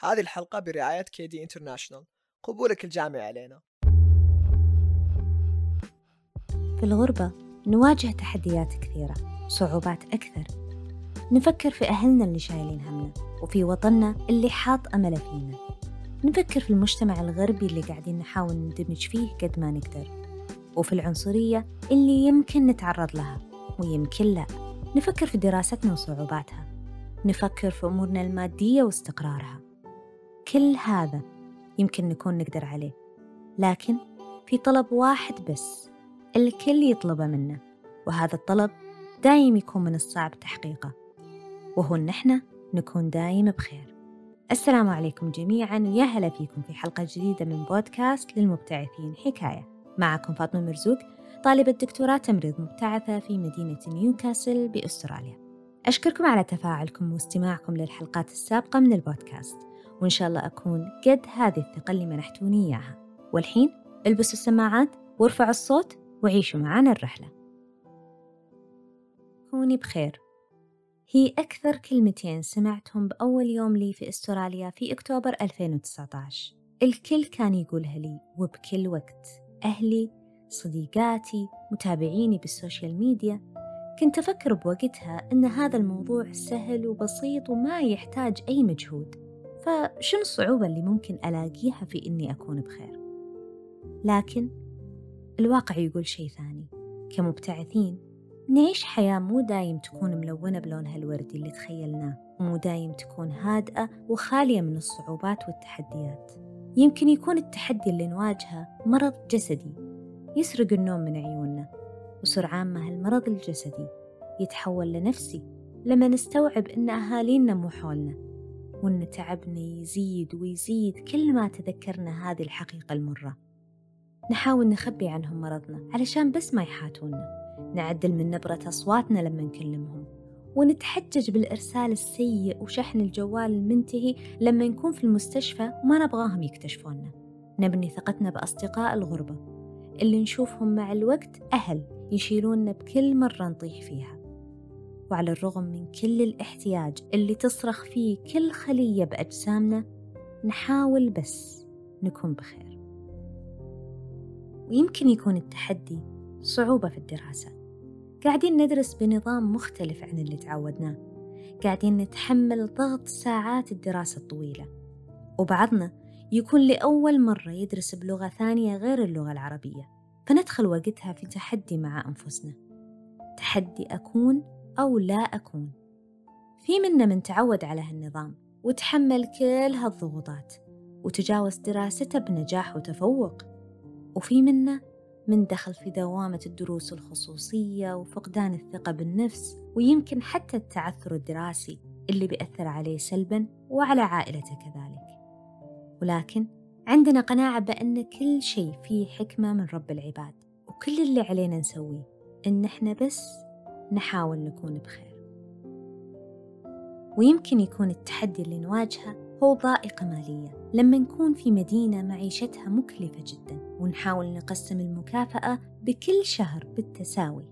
هذه الحلقة برعاية كيدي انترناشونال قبولك الجامعي علينا. في الغربة نواجه تحديات كثيرة صعوبات أكثر. نفكر في أهلنا اللي شايلين همنا وفي وطننا اللي حاط أمله فينا. نفكر في المجتمع الغربي اللي قاعدين نحاول نندمج فيه قد ما نقدر. وفي العنصرية اللي يمكن نتعرض لها ويمكن لا. نفكر في دراستنا وصعوباتها. نفكر في أمورنا المادية واستقرارها. كل هذا يمكن نكون نقدر عليه لكن في طلب واحد بس الكل يطلبه منا وهذا الطلب دايم يكون من الصعب تحقيقه وهو إن إحنا نكون دايم بخير. السلام عليكم جميعا ويا هلا فيكم في حلقة جديدة من بودكاست للمبتعثين حكاية. معكم فاطمة مرزوق طالبة دكتوراه تمريض مبتعثة في مدينة نيوكاسل بأستراليا. أشكركم على تفاعلكم واستماعكم للحلقات السابقة من البودكاست. وإن شاء الله أكون قد هذه الثقة اللي منحتوني إياها. والحين البسوا السماعات وارفعوا الصوت وعيشوا معانا الرحلة. كوني بخير. هي أكثر كلمتين سمعتهم بأول يوم لي في أستراليا في أكتوبر 2019 الكل كان يقولها لي وبكل وقت. أهلي صديقاتي متابعيني بالسوشيال ميديا. كنت أفكر بوقتها أن هذا الموضوع سهل وبسيط وما يحتاج أي مجهود. فشنو الصعوبة اللي ممكن ألاقيها في إني أكون بخير؟ لكن الواقع يقول شيء ثاني. كمبتعثين نعيش حياة مو دايم تكون ملونة بلونها الوردي اللي تخيلناه. ومو دايم تكون هادئة وخالية من الصعوبات والتحديات. يمكن يكون التحدي اللي نواجهه مرض جسدي. يسرق النوم من عيوننا. وسرعان ما هالمرض الجسدي يتحول لنفسي لما نستوعب إن أهالينا مو حولنا. وإن تعبنا يزيد ويزيد كل ما تذكرنا هذه الحقيقة المرة. نحاول نخبي عنهم مرضنا علشان بس ما يحاتونا. نعدل من نبرة أصواتنا لما نكلمهم. ونتحجج بالإرسال السيء وشحن الجوال المنتهي لما نكون في المستشفى وما نبغاهم يكتشفونا. نبني ثقتنا بأصدقاء الغربة. اللي نشوفهم مع الوقت أهل يشيلوننا بكل مرة نطيح فيها. وعلى الرغم من كل الاحتياج اللي تصرخ فيه كل خلية بأجسامنا نحاول بس نكون بخير. ويمكن يكون التحدي صعوبة في الدراسة. قاعدين ندرس بنظام مختلف عن اللي تعودناه. قاعدين نتحمل ضغط ساعات الدراسة الطويلة. وبعضنا يكون لأول مرة يدرس بلغة ثانية غير اللغة العربية. فندخل وقتها في تحدي مع أنفسنا. تحدي أكون أو لا أكون. في منا من تعود على هالنظام وتحمل كل هالضغوطات وتجاوز دراسته بنجاح وتفوق. وفي منا من دخل في دوامة الدروس الخصوصية وفقدان الثقة بالنفس ويمكن حتى التعثر الدراسي اللي بيأثر عليه سلبا وعلى عائلته كذلك. ولكن عندنا قناعة بأن كل شيء فيه حكمة من رب العباد وكل اللي علينا نسويه إن إحنا بس نحاول نكون بخير. ويمكن يكون التحدي اللي نواجهه هو ضائقة مالية. لما نكون في مدينة معيشتها مكلفة جدا ونحاول نقسم المكافأة بكل شهر بالتساوي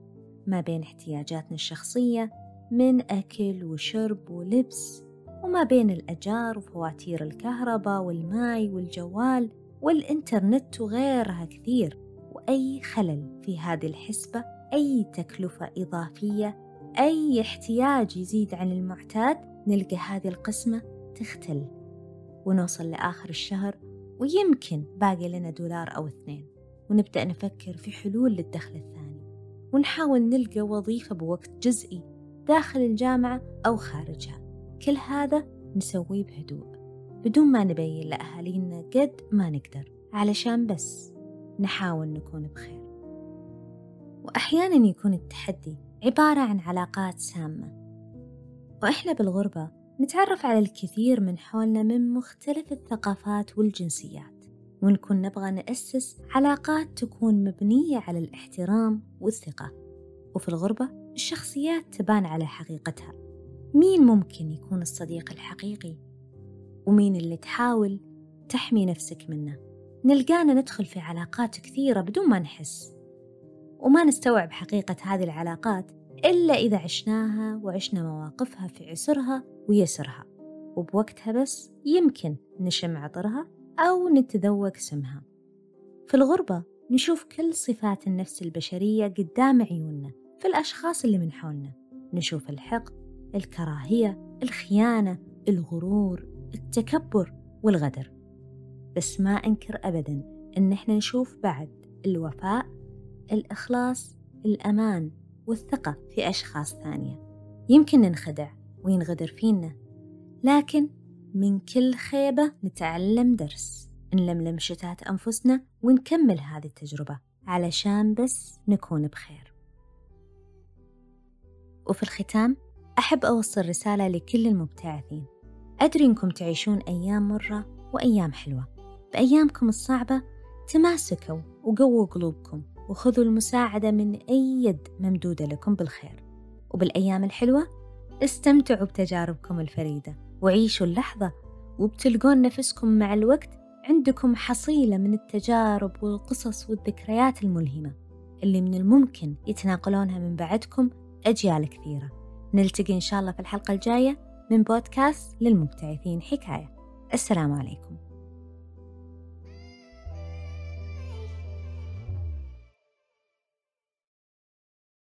ما بين احتياجاتنا الشخصية من أكل وشرب ولبس وما بين الأجار وفواتير الكهرباء والماي والجوال والإنترنت وغيرها كثير. وأي خلل في هذه الحسبة أي تكلفة إضافية أي احتياج يزيد عن المعتاد نلقى هذه القسمة تختل ونوصل لآخر الشهر ويمكن باقي لنا دولار أو اثنين. ونبدأ نفكر في حلول للدخل الثاني. ونحاول نلقى وظيفة بوقت جزئي داخل الجامعة أو خارجها. كل هذا نسويه بهدوء بدون ما نبين لأهالينا قد ما نقدر. علشان بس نحاول نكون بخير. وأحيانا يكون التحدي عبارة عن علاقات سامة. وإحنا بالغربة نتعرف على الكثير من حولنا من مختلف الثقافات والجنسيات ونكون نبغى نأسس علاقات تكون مبنية على الاحترام والثقة. وفي الغربة الشخصيات تبان على حقيقتها. مين ممكن يكون الصديق الحقيقي؟ ومين اللي تحاول تحمي نفسك منه؟ نلقانا ندخل في علاقات كثيرة بدون ما نحس. وما نستوعب حقيقة هذه العلاقات إلا إذا عشناها وعشنا مواقفها في عسرها ويسرها وبوقتها بس يمكن نشم عطرها أو نتذوق سمها. في الغربة نشوف كل صفات النفس البشرية قدام عيوننا في الأشخاص اللي من حولنا. نشوف الحقد الكراهية الخيانة الغرور التكبر والغدر. بس ما أنكر أبدا إن إحنا نشوف بعد الوفاء الإخلاص الأمان والثقة في أشخاص ثانية. يمكن ننخدع وينغدر فينا لكن من كل خيبة نتعلم درس نلملم شتات أنفسنا ونكمل هذه التجربة علشان بس نكون بخير. وفي الختام أحب أوصل رسالة لكل المبتعثين. أدري إنكم تعيشون أيام مرة وأيام حلوة. بأيامكم الصعبة تماسكوا وقووا قلوبكم. وخذوا المساعدة من أي يد ممدودة لكم بالخير. وبالأيام الحلوة استمتعوا بتجاربكم الفريدة وعيشوا اللحظة وبتلقون نفسكم مع الوقت عندكم حصيلة من التجارب والقصص والذكريات الملهمة اللي من الممكن يتناقلونها من بعدكم أجيال كثيرة. نلتقي إن شاء الله في الحلقة الجاية من بودكاست للمبتعثين حكاية. السلام عليكم.